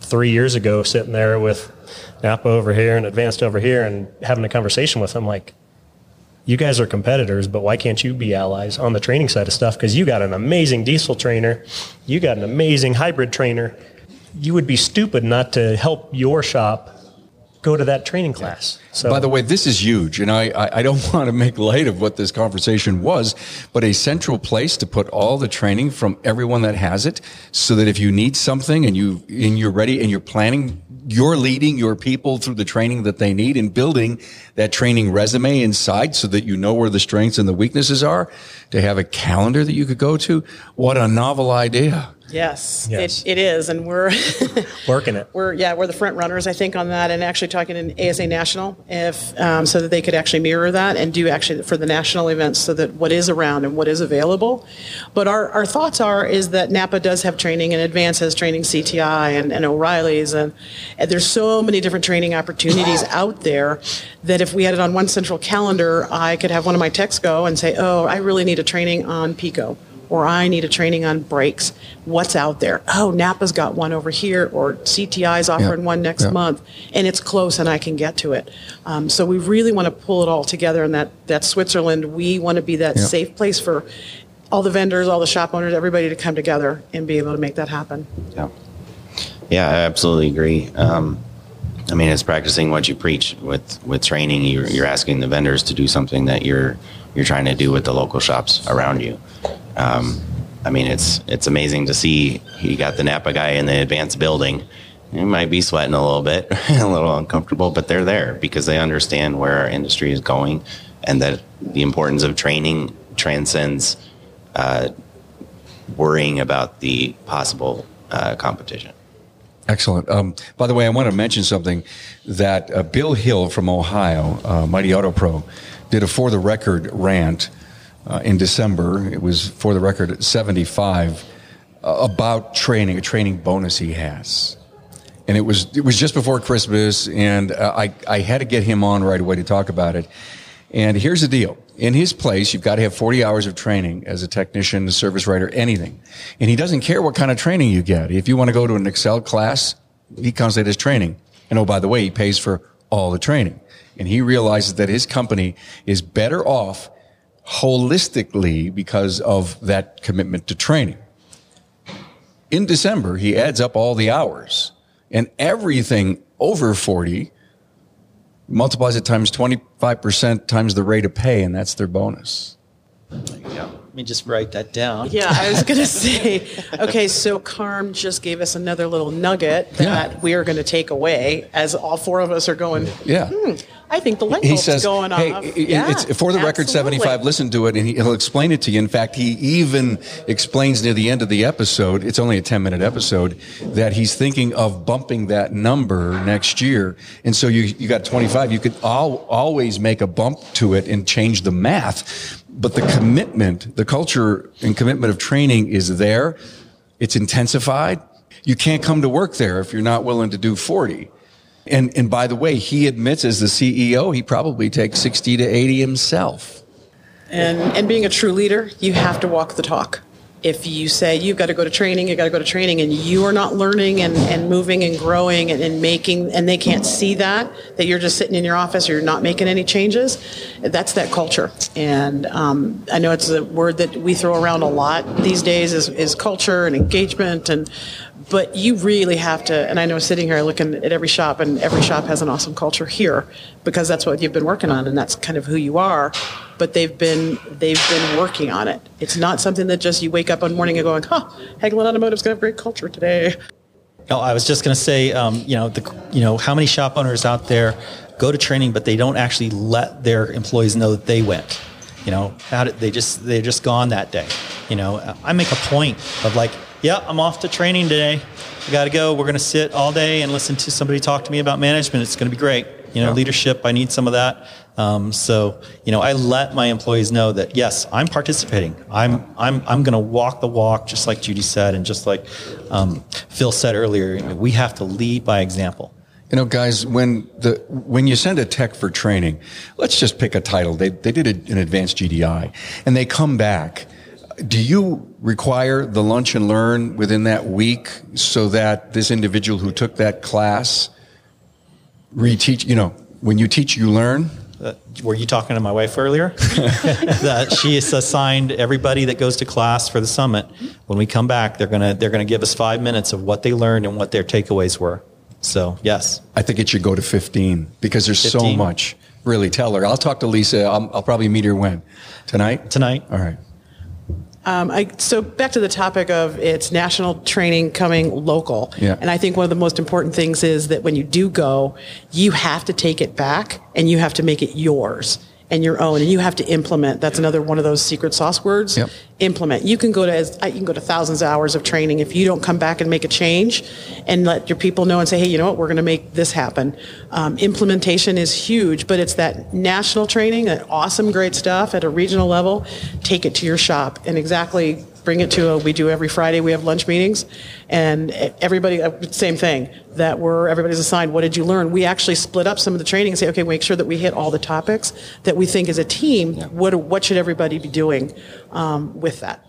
three years ago, sitting there with Napa over here and Advanced over here, and having a conversation with them like, you guys are competitors, but why can't you be allies on the training side of stuff? Because you got an amazing diesel trainer, you got an amazing hybrid trainer. You would be stupid not to help your shop go to that training class. So, by the way, this is huge, and I, I, I, don't want to make light of what this conversation was, but a central place to put all the training from everyone that has it, so that if you need something and you and you're ready and you're planning, you're leading your people through the training that they need and building that training resume inside, so that you know where the strengths and the weaknesses are. To have a calendar that you could go to, what a novel idea! Yes, yes. It, it is, and we're working it. We're yeah, we're the front runners, I think, on that, and actually talking in ASA National, if um, so that they could actually mirror that and do actually for the national events, so that what is around and what is available. But our, our thoughts are is that Napa does have training, and Advance has training, CTI and, and O'Reilly's, and, and there's so many different training opportunities out there that if we had it on one central calendar, I could have one of my techs go and say, oh, I really need a training on Pico or I need a training on brakes. What's out there? Oh, Napa's got one over here, or CTI's offering yep. one next yep. month, and it's close and I can get to it. Um, so we really want to pull it all together in that, that Switzerland. We want to be that yep. safe place for all the vendors, all the shop owners, everybody to come together and be able to make that happen. Yeah. Yeah, I absolutely agree. Um, I mean, it's practicing what you preach with with training. You're, you're asking the vendors to do something that you're you're trying to do with the local shops around you. Um, I mean, it's it's amazing to see you got the Napa guy in the advanced building. He might be sweating a little bit, a little uncomfortable, but they're there because they understand where our industry is going, and that the importance of training transcends uh, worrying about the possible uh, competition. Excellent. Um, by the way, I want to mention something that uh, Bill Hill from Ohio, uh, Mighty Auto Pro, did a for the record rant uh, in December. It was for the record at 75 uh, about training, a training bonus he has. And it was it was just before Christmas, and uh, I I had to get him on right away to talk about it. And here's the deal. In his place, you've got to have 40 hours of training as a technician, a service writer, anything. And he doesn't care what kind of training you get. If you want to go to an Excel class, he counts that as training. And oh, by the way, he pays for all the training. And he realizes that his company is better off holistically because of that commitment to training. In December, he adds up all the hours and everything over 40 multiplies it times 25% times the rate of pay, and that's their bonus. Yeah. Let me just write that down. Yeah, I was going to say, okay, so Carm just gave us another little nugget that Yeah. we are going to take away as all four of us are going, Yeah. hmm, I think the light He bulb's says, going hey, off. Yeah, it's for the record absolutely. 75. Listen to it, and he, he'll explain it to you. In fact, he even explains near the end of the episode, it's only a 10 minute episode, that he's thinking of bumping that number next year. And so you, you got 25. You could al- always make a bump to it and change the math. But the commitment, the culture and commitment of training is there. It's intensified. You can't come to work there if you're not willing to do 40. And, and by the way, he admits as the CEO, he probably takes 60 to 80 himself. And, and being a true leader, you have to walk the talk. If you say you've got to go to training, you've got to go to training, and you are not learning and, and moving and growing and, and making, and they can't see that, that you're just sitting in your office or you're not making any changes, that's that culture. And um, I know it's a word that we throw around a lot these days is, is culture and engagement and but you really have to and i know sitting here looking at every shop and every shop has an awesome culture here because that's what you've been working on and that's kind of who you are but they've been they've been working on it it's not something that just you wake up one morning and going huh hagelin automotive's to have great culture today No, I was just going to say, um, you know, the, you know, how many shop owners out there go to training, but they don't actually let their employees know that they went. You know, how did they just they're just gone that day. You know, I make a point of like, yeah, I'm off to training today. I got to go. We're going to sit all day and listen to somebody talk to me about management. It's going to be great. You know, Yeah. leadership. I need some of that. Um, so, you know, I let my employees know that yes, I'm participating. I'm I'm I'm going to walk the walk, just like Judy said, and just like um, Phil said earlier. We have to lead by example. You know, guys, when the when you send a tech for training, let's just pick a title. They they did an advanced GDI, and they come back. Do you require the lunch and learn within that week so that this individual who took that class reteach? You know, when you teach, you learn. Uh, were you talking to my wife earlier? that she has assigned everybody that goes to class for the summit. When we come back, they're gonna they're gonna give us five minutes of what they learned and what their takeaways were. So yes, I think it should go to 15 because there's so much. Really, tell her. I'll talk to Lisa. I'll, I'll probably meet her when? Tonight? tonight. All right. Um, I, so back to the topic of it's national training coming local. Yeah. And I think one of the most important things is that when you do go, you have to take it back and you have to make it yours and your own and you have to implement. That's another one of those secret sauce words. Yep. Implement. You can go to as, you can go to thousands of hours of training if you don't come back and make a change and let your people know and say, hey, you know what, we're going to make this happen. Um, implementation is huge, but it's that national training, that awesome, great stuff at a regional level. Take it to your shop and exactly bring it to a, we do every Friday, we have lunch meetings and everybody, uh, same thing, that we're, everybody's assigned, what did you learn? We actually split up some of the training and say, okay, make sure that we hit all the topics that we think as a team, what, what should everybody be doing um, with that?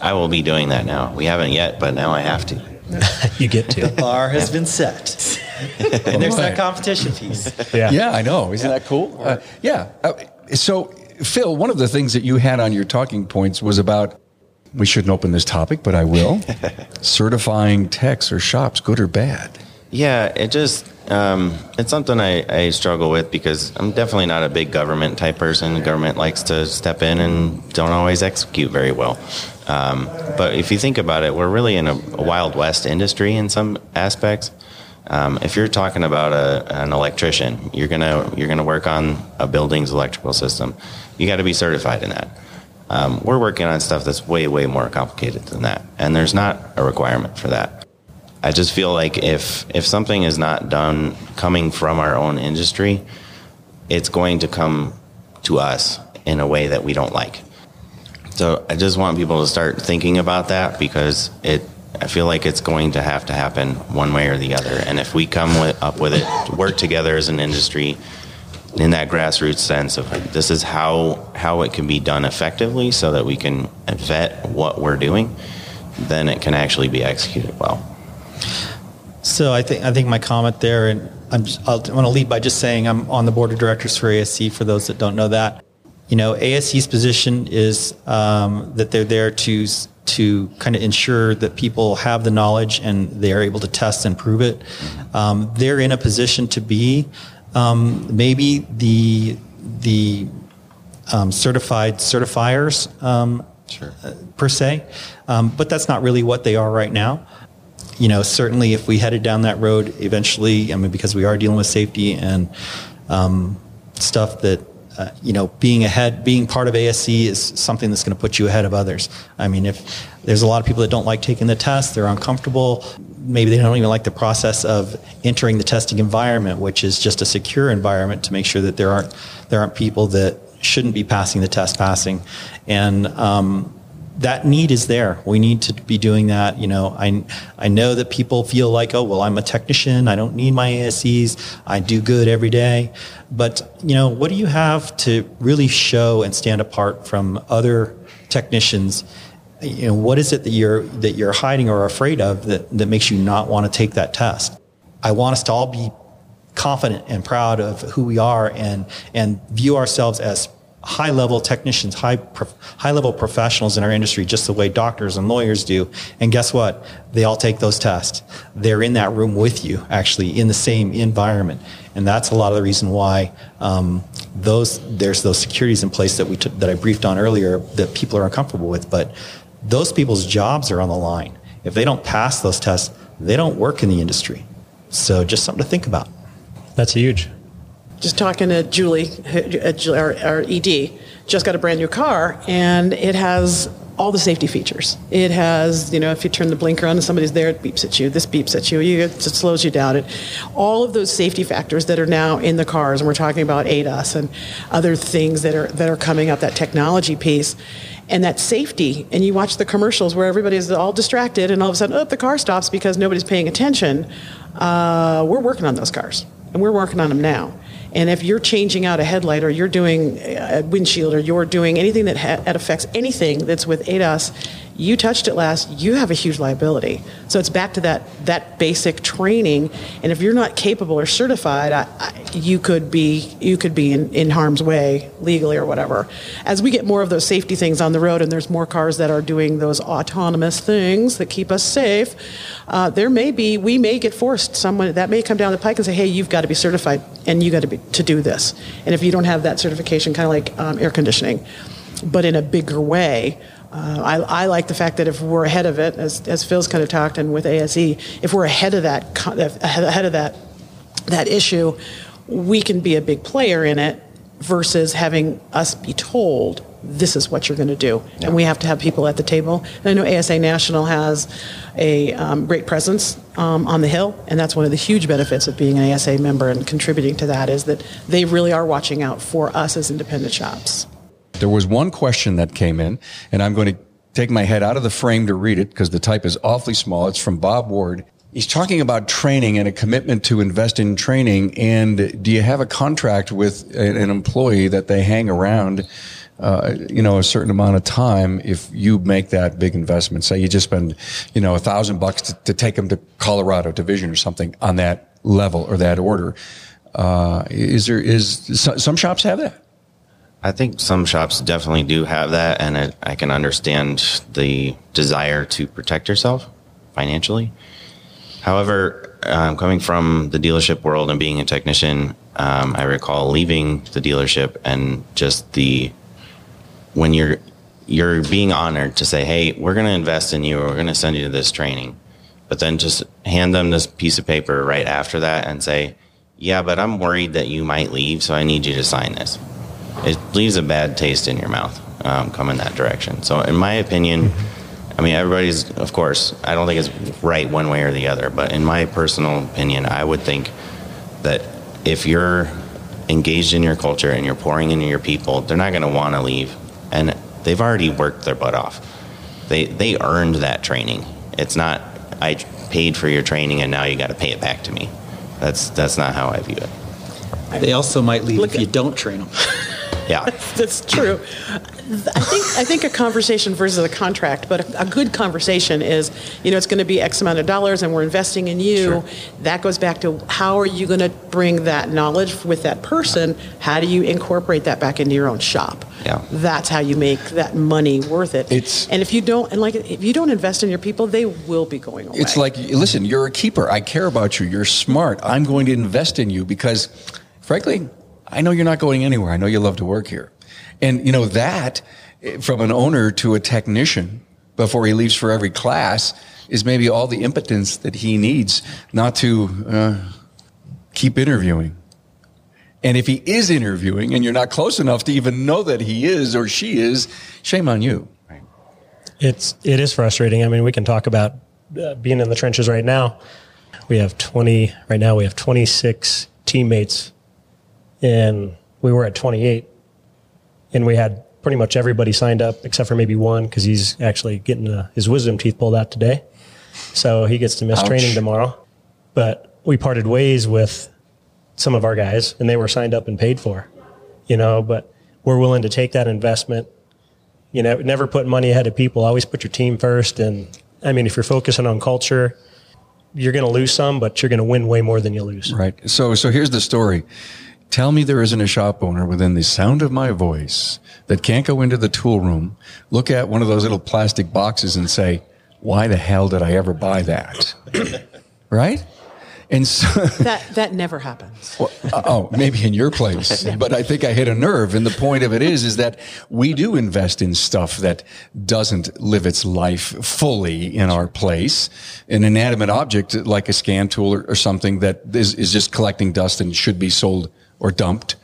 I will be doing that now. We haven't yet, but now I have to. You get to. The bar has been set, and there's that competition piece. Yeah. Yeah, I know. Isn't that cool? Uh, yeah. Uh, so, Phil, one of the things that you had on your talking points was about we shouldn't open this topic, but I will. certifying techs or shops, good or bad. Yeah, it just um, it's something I, I struggle with because I'm definitely not a big government type person. The government likes to step in and don't always execute very well. Um, but if you think about it, we're really in a, a wild west industry in some aspects. Um, if you're talking about a, an electrician, you're gonna you're gonna work on a building's electrical system. You got to be certified in that. Um, we're working on stuff that's way, way more complicated than that, and there's not a requirement for that. I just feel like if if something is not done coming from our own industry, it's going to come to us in a way that we don't like. So I just want people to start thinking about that because it I feel like it's going to have to happen one way or the other. And if we come with, up with it, work together as an industry in that grassroots sense of like, this is how how it can be done effectively, so that we can vet what we're doing, then it can actually be executed well. So I think I think my comment there, and I'm just, I'll, I want to lead by just saying I'm on the board of directors for ASE. For those that don't know that, you know, ASE's position is um, that they're there to to kind of ensure that people have the knowledge and they are able to test and prove it. Um, they're in a position to be um, maybe the the um, certified certifiers um, Sure. uh, per se, um, but that's not really what they are right now. You know, certainly if we headed down that road eventually, I mean, because we are dealing with safety and um, stuff that uh, you know, being ahead, being part of ASE is something that's going to put you ahead of others. I mean, if there's a lot of people that don't like taking the test, they're uncomfortable. Maybe they don't even like the process of entering the testing environment, which is just a secure environment to make sure that there aren't there aren't people that shouldn't be passing the test passing, and um, that need is there. We need to be doing that. You know, I I know that people feel like, oh well, I'm a technician. I don't need my ASEs. I do good every day. But you know, what do you have to really show and stand apart from other technicians? You know, what is it that you're that you're hiding or afraid of that that makes you not want to take that test? I want us to all be confident and proud of who we are and and view ourselves as high level technicians, high high level professionals in our industry, just the way doctors and lawyers do. And guess what? They all take those tests. They're in that room with you, actually, in the same environment. And that's a lot of the reason why um, those there's those securities in place that we took, that I briefed on earlier that people are uncomfortable with. But those people's jobs are on the line. If they don't pass those tests, they don't work in the industry. So just something to think about. That's huge. just talking to Julie, uh, our, our ED, just got a brand new car, and it has all the safety features. It has, you know, if you turn the blinker on and somebody's there, it beeps at you. This beeps at you. you it slows you down. It, all of those safety factors that are now in the cars, and we're talking about ADAS and other things that are that are coming up. That technology piece. And that safety, and you watch the commercials where everybody's all distracted, and all of a sudden, oh, the car stops because nobody's paying attention. Uh, we're working on those cars, and we're working on them now. And if you're changing out a headlight or you're doing a windshield or you're doing anything that, ha- that affects anything that's with ADAS, you touched it last, you have a huge liability. So it's back to that, that basic training. And if you're not capable or certified, I, I, you could be, you could be in, in harm's way legally or whatever. As we get more of those safety things on the road and there's more cars that are doing those autonomous things that keep us safe, uh, there may be, we may get forced, someone that may come down the pike and say, hey, you've got to be certified and you got to be to do this. And if you don't have that certification, kind of like um, air conditioning, but in a bigger way, uh, I, I, like the fact that if we're ahead of it, as, as Phil's kind of talked, and with ASE, if we're ahead of that, ahead of that, that issue, we can be a big player in it versus having us be told this is what you're going to do. Yeah. And we have to have people at the table. And I know ASA National has a um, great presence um, on the Hill, and that's one of the huge benefits of being an ASA member and contributing to that is that they really are watching out for us as independent shops. There was one question that came in, and I'm going to take my head out of the frame to read it because the type is awfully small. It's from Bob Ward. He's talking about training and a commitment to invest in training. And do you have a contract with an employee that they hang around, uh, you know, a certain amount of time if you make that big investment? Say you just spend, you know, a thousand bucks to, to take them to Colorado Division or something on that level or that order. Uh, is there is some shops have that? I think some shops definitely do have that, and it, I can understand the desire to protect yourself financially. However, um, coming from the dealership world and being a technician, um, I recall leaving the dealership and just the when you're you're being honored to say, "Hey, we're going to invest in you. We're going to send you to this training," but then just hand them this piece of paper right after that and say, "Yeah, but I'm worried that you might leave, so I need you to sign this." It leaves a bad taste in your mouth. um, come in that direction. So, in my opinion, I mean, everybody's, of course, I don't think it's right one way or the other, but in my personal opinion, I would think that if you're engaged in your culture and you're pouring into your people, they're not going to want to leave. And they've already worked their butt off. They, they earned that training. It's not, I paid for your training and now you got to pay it back to me. That's, that's not how I view it. They also might leave Look if at- you don't train them. Yeah. That's true. I think I think a conversation versus a contract, but a, a good conversation is, you know, it's going to be X amount of dollars, and we're investing in you. Sure. That goes back to how are you going to bring that knowledge with that person? How do you incorporate that back into your own shop? Yeah. That's how you make that money worth it. It's- and if you don't, and like if you don't invest in your people, they will be going away. It's like, listen, you're a keeper. I care about you. You're smart. I'm going to invest in you because, frankly, I know you're not going anywhere. I know you love to work here. And, you know, that eh, from an owner to a technician before he leaves for every class is maybe all the impotence that he needs not to uh, keep interviewing. And if he is interviewing and you're not close enough to even know that he is or she is, shame on you. It's it is frustrating. I mean, we can talk about uh, being in the trenches right now. We have twenty right now. We have twenty six teammates, and we were at twenty eight, and we had pretty much everybody signed up except for maybe one because he's actually getting uh, his wisdom teeth pulled out today, so he gets to miss Ouch. training tomorrow. But we parted ways with some of our guys, and they were signed up and paid for, you know. But we're willing to take that investment you know, never put money ahead of people. Always put your team first. And I mean, if you're focusing on culture, you're going to lose some, but you're going to win way more than you lose. Right. So, so here's the story. Tell me there isn't a shop owner within the sound of my voice that can't go into the tool room, look at one of those little plastic boxes and say, why the hell did I ever buy that? right? And so, that that never happens. well, uh, oh, maybe in your place, but I think I hit a nerve. And the point of it is, is that we do invest in stuff that doesn't live its life fully in our place. An inanimate object like a scan tool or, or something that is, is just collecting dust and should be sold or dumped.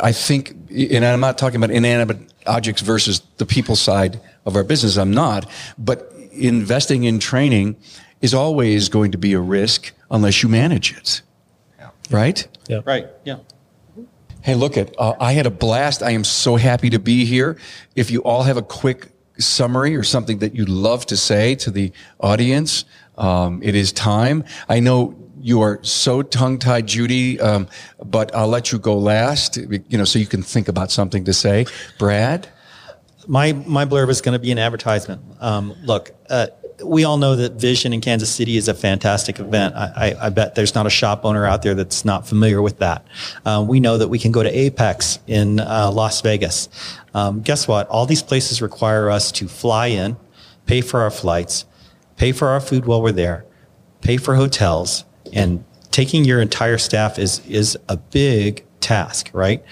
I think, and I'm not talking about inanimate objects versus the people side of our business. I'm not, but investing in training is always going to be a risk unless you manage it. Right? Yeah. right. Yeah. Hey, look at, uh, I had a blast. I am so happy to be here. If you all have a quick summary or something that you'd love to say to the audience, um, it is time. I know you are so tongue tied, Judy, um, but I'll let you go last, you know, so you can think about something to say. Brad? my my blurb is going to be an advertisement. Um, look, uh, we all know that Vision in Kansas City is a fantastic event. I, I, I bet there's not a shop owner out there that's not familiar with that. Uh, we know that we can go to AAPEX in uh, Las Vegas. Um, guess what? All these places require us to fly in, pay for our flights, pay for our food while we're there, pay for hotels, and taking your entire staff is is a big task, right?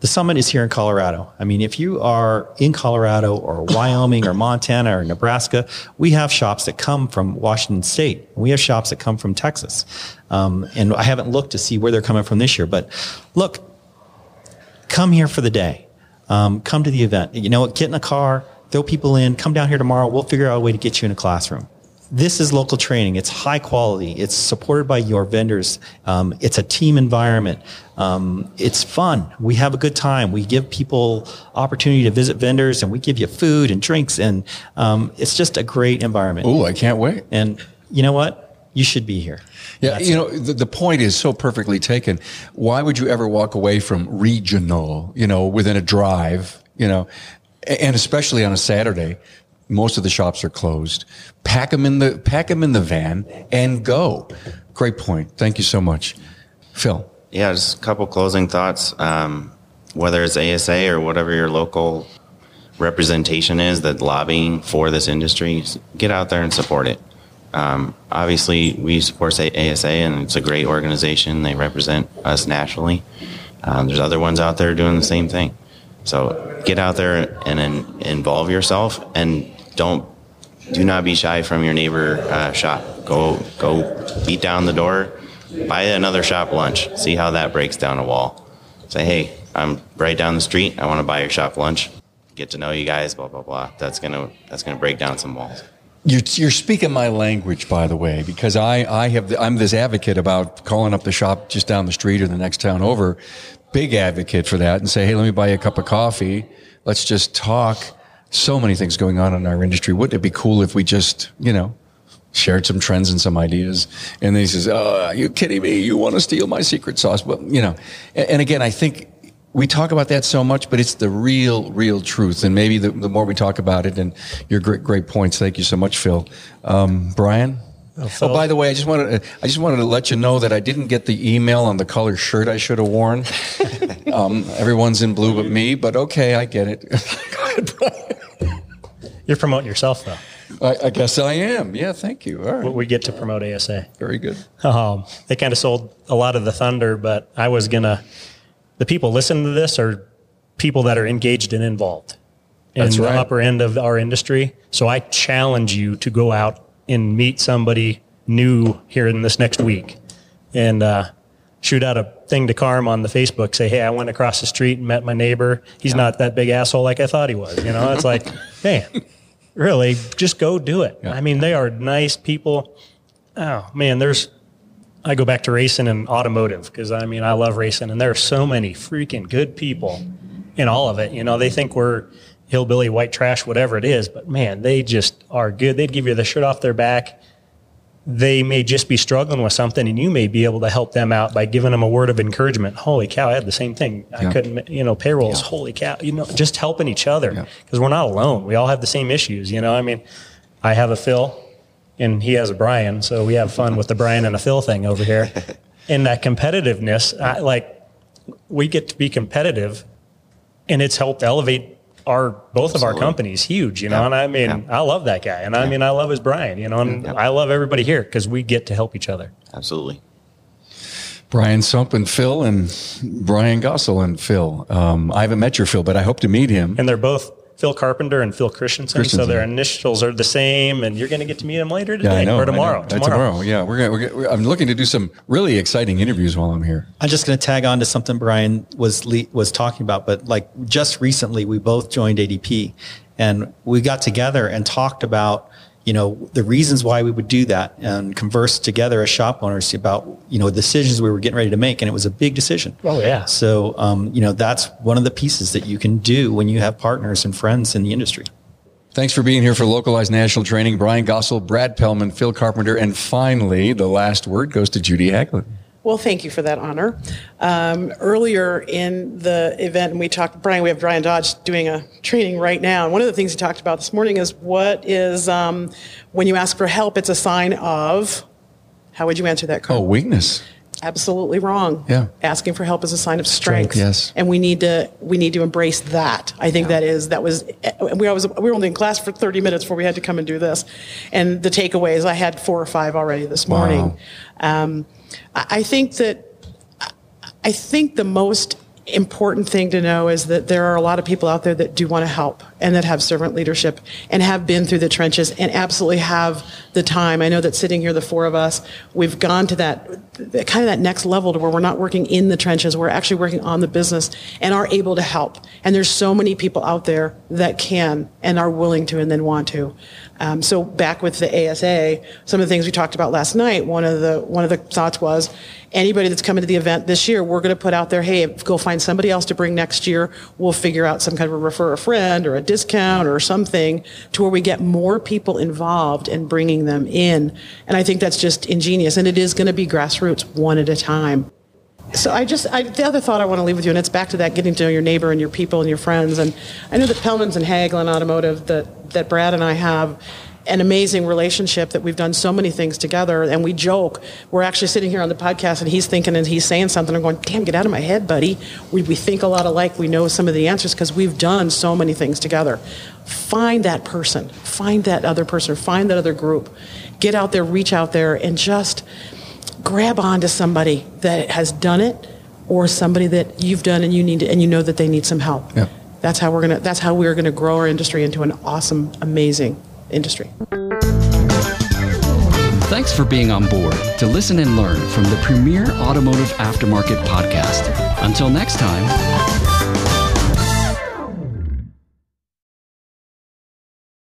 The summit is here in Colorado. I mean, if you are in Colorado or Wyoming or Montana or Nebraska, we have shops that come from Washington State. We have shops that come from Texas. Um, and I haven't looked to see where they're coming from this year, but look, come here for the day. Um, come to the event. You know what? Get in a car, throw people in, come down here tomorrow. We'll figure out a way to get you in a classroom. This is local training. It's high quality. It's supported by your vendors. Um, it's a team environment. Um, it's fun. We have a good time. We give people opportunity to visit vendors, and we give you food and drinks, and um, it's just a great environment. Oh, I can't wait. And you know what? You should be here. Yeah, That's you know, the, the point is so perfectly taken. Why would you ever walk away from regional, you know, within a drive, you know, and especially on a Saturday? Most of the shops are closed. Pack them in the, pack them in the van and go. Great point. Thank you so much. Phil. Yeah, just a couple closing thoughts. Um, whether it's ASA or whatever your local representation is that lobbying for this industry, get out there and support it. Um, obviously, we support ASA, and it's a great organization. They represent us nationally. Um, there's other ones out there doing the same thing. So get out there and, and involve yourself, and don't do not be shy from your neighbor uh, shop. Go go beat down the door, buy another shop lunch. See how that breaks down a wall. Say, hey, I'm right down the street. I want to buy your shop lunch. get to know you guys, blah blah blah. That's gonna that's gonna break down some walls. You're, you're speaking my language, by the way, because I, I have the, I'm this advocate about calling up the shop just down the street or the next town over. Big advocate for that, and say, hey, let me buy you a cup of coffee. Let's just talk. So many things going on in our industry. Wouldn't it be cool if we just, you know, shared some trends and some ideas. And then he says, "Oh, are you kidding me? You want to steal my secret sauce?" But you know, and, and again, I think we talk about that so much, but it's the real, real truth. And maybe the, the more we talk about it, and your great, great points. Thank you so much, Phil. Um, Brian. Oh, Oh, by the way, I just wanted to, I just wanted to let you know that I didn't get the email on the color shirt I should have worn. um, everyone's in blue but me, but okay, I get it. Go ahead, Brian. You're promoting yourself, though. I, I guess I am. Yeah, thank you. All right, We get to promote ASA. very good. Um, they kind of sold a lot of the thunder, but I was gonna. The people listening to this are people that are engaged and involved in That's the right. upper end of our industry. So I challenge you to go out and meet somebody new here in this next week, and uh, shoot out a thing to Carm on the Facebook. Say, hey, I went across the street and met my neighbor. He's not that big asshole like I thought he was. You know, it's like, man, really, just go do it. Yeah. I mean, they are nice people. Oh man, there's I go back to racing and automotive because I mean I love racing, and there are so many freaking good people in all of it. You know, they think we're hillbilly, white trash, whatever it is, but man, they just are good. They'd give you the shirt off their back. They may just be struggling with something, and you may be able to help them out by giving them a word of encouragement. Holy cow, I had the same thing. I couldn't, you know, payrolls. Holy cow, you know, just helping each other Yeah. because we're not alone. We all have the same issues. You know, I mean, I have a Phil, and he has a Brian, so we have fun with the Brian and a Phil thing over here. and that competitiveness, I, like we get to be competitive, and it's helped elevate our both of our companies huge. You know, Yeah. and I mean, Yeah. I love that guy, and I mean, I love his Brian. You know, and Yeah. I love everybody here because we get to help each other. Absolutely. Brian Sump and Phil, and Brian Gossel and Phil. Um, I haven't met your Phil, but I hope to meet him. And they're both Phil Carpenter and Phil Christensen, so their initials are the same, and you're going to get to meet them later today Yeah, I know. or I know. tomorrow. Tomorrow. Yeah, we're gonna. We're gonna I'm looking to do some really exciting interviews while I'm here. I'm just going to tag on to something Brian was was talking about, but like just recently, we both joined ADP, and we got together and talked about you know the reasons why we would do that, and converse together as shop owners about you know decisions we were getting ready to make, and it was a big decision. Oh, yeah. So um, you know that's one of the pieces that you can do when you have partners and friends in the industry. Thanks for being here for localized national training. Brian Gossel, Brad Pellman, Phil Carpenter, and finally, the last word goes to Judy Haglund. Well, thank you for that honor. Um, earlier in the event, we talked, Brian, we have Brian Dodge doing a training right now. And one of the things he talked about this morning is what is, um, when you ask for help, it's a sign of, how would you answer that, Carl? Oh, weakness. Absolutely wrong. Yeah. Asking for help is a sign of strength. Yes. And we need to we need to embrace that. I think that is that was we was we were only in class for 30 minutes before we had to come and do this. And the takeaways I had four or five already this morning. Um, I I think that I think the most important thing to know is that there are a lot of people out there that do want to help and that have servant leadership and have been through the trenches and absolutely have the time. I know that sitting here, the four of us, we've gone to that kind of that next level to where we're not working in the trenches, we're actually working on the business and are able to help. And there's so many people out there that can and are willing to and then want to. Um, so back with the ASA, some of the things we talked about last night, one of the one of the thoughts was anybody that's coming to the event this year, we're going to put out there, hey, go find somebody else to bring next year. We'll figure out some kind of a refer a friend or a discount or something to where we get more people involved and bringing them in. And I think that's just ingenious. And it is going to be grassroots one at a time. So I just, I, the other thought I want to leave with you, and it's back to that getting to know your neighbor and your people and your friends. And I know that Pellman's and Hagelin Automotive, that, that Brad and I have an amazing relationship that we've done so many things together. And we joke, we're actually sitting here on the podcast and he's thinking and he's saying something. I'm going, damn, get out of my head, buddy. We, we think a lot alike. We know some of the answers because we've done so many things together. Find that person, find that other person, find that other group. Get out there, reach out there, and just grab onto somebody that has done it or somebody that you've done and you need to, and you know that they need some help. Yeah. That's how we're gonna that's how we're gonna grow our industry into an awesome, amazing industry. Thanks for being on board to listen and learn from the premier automotive aftermarket podcast. Until next time,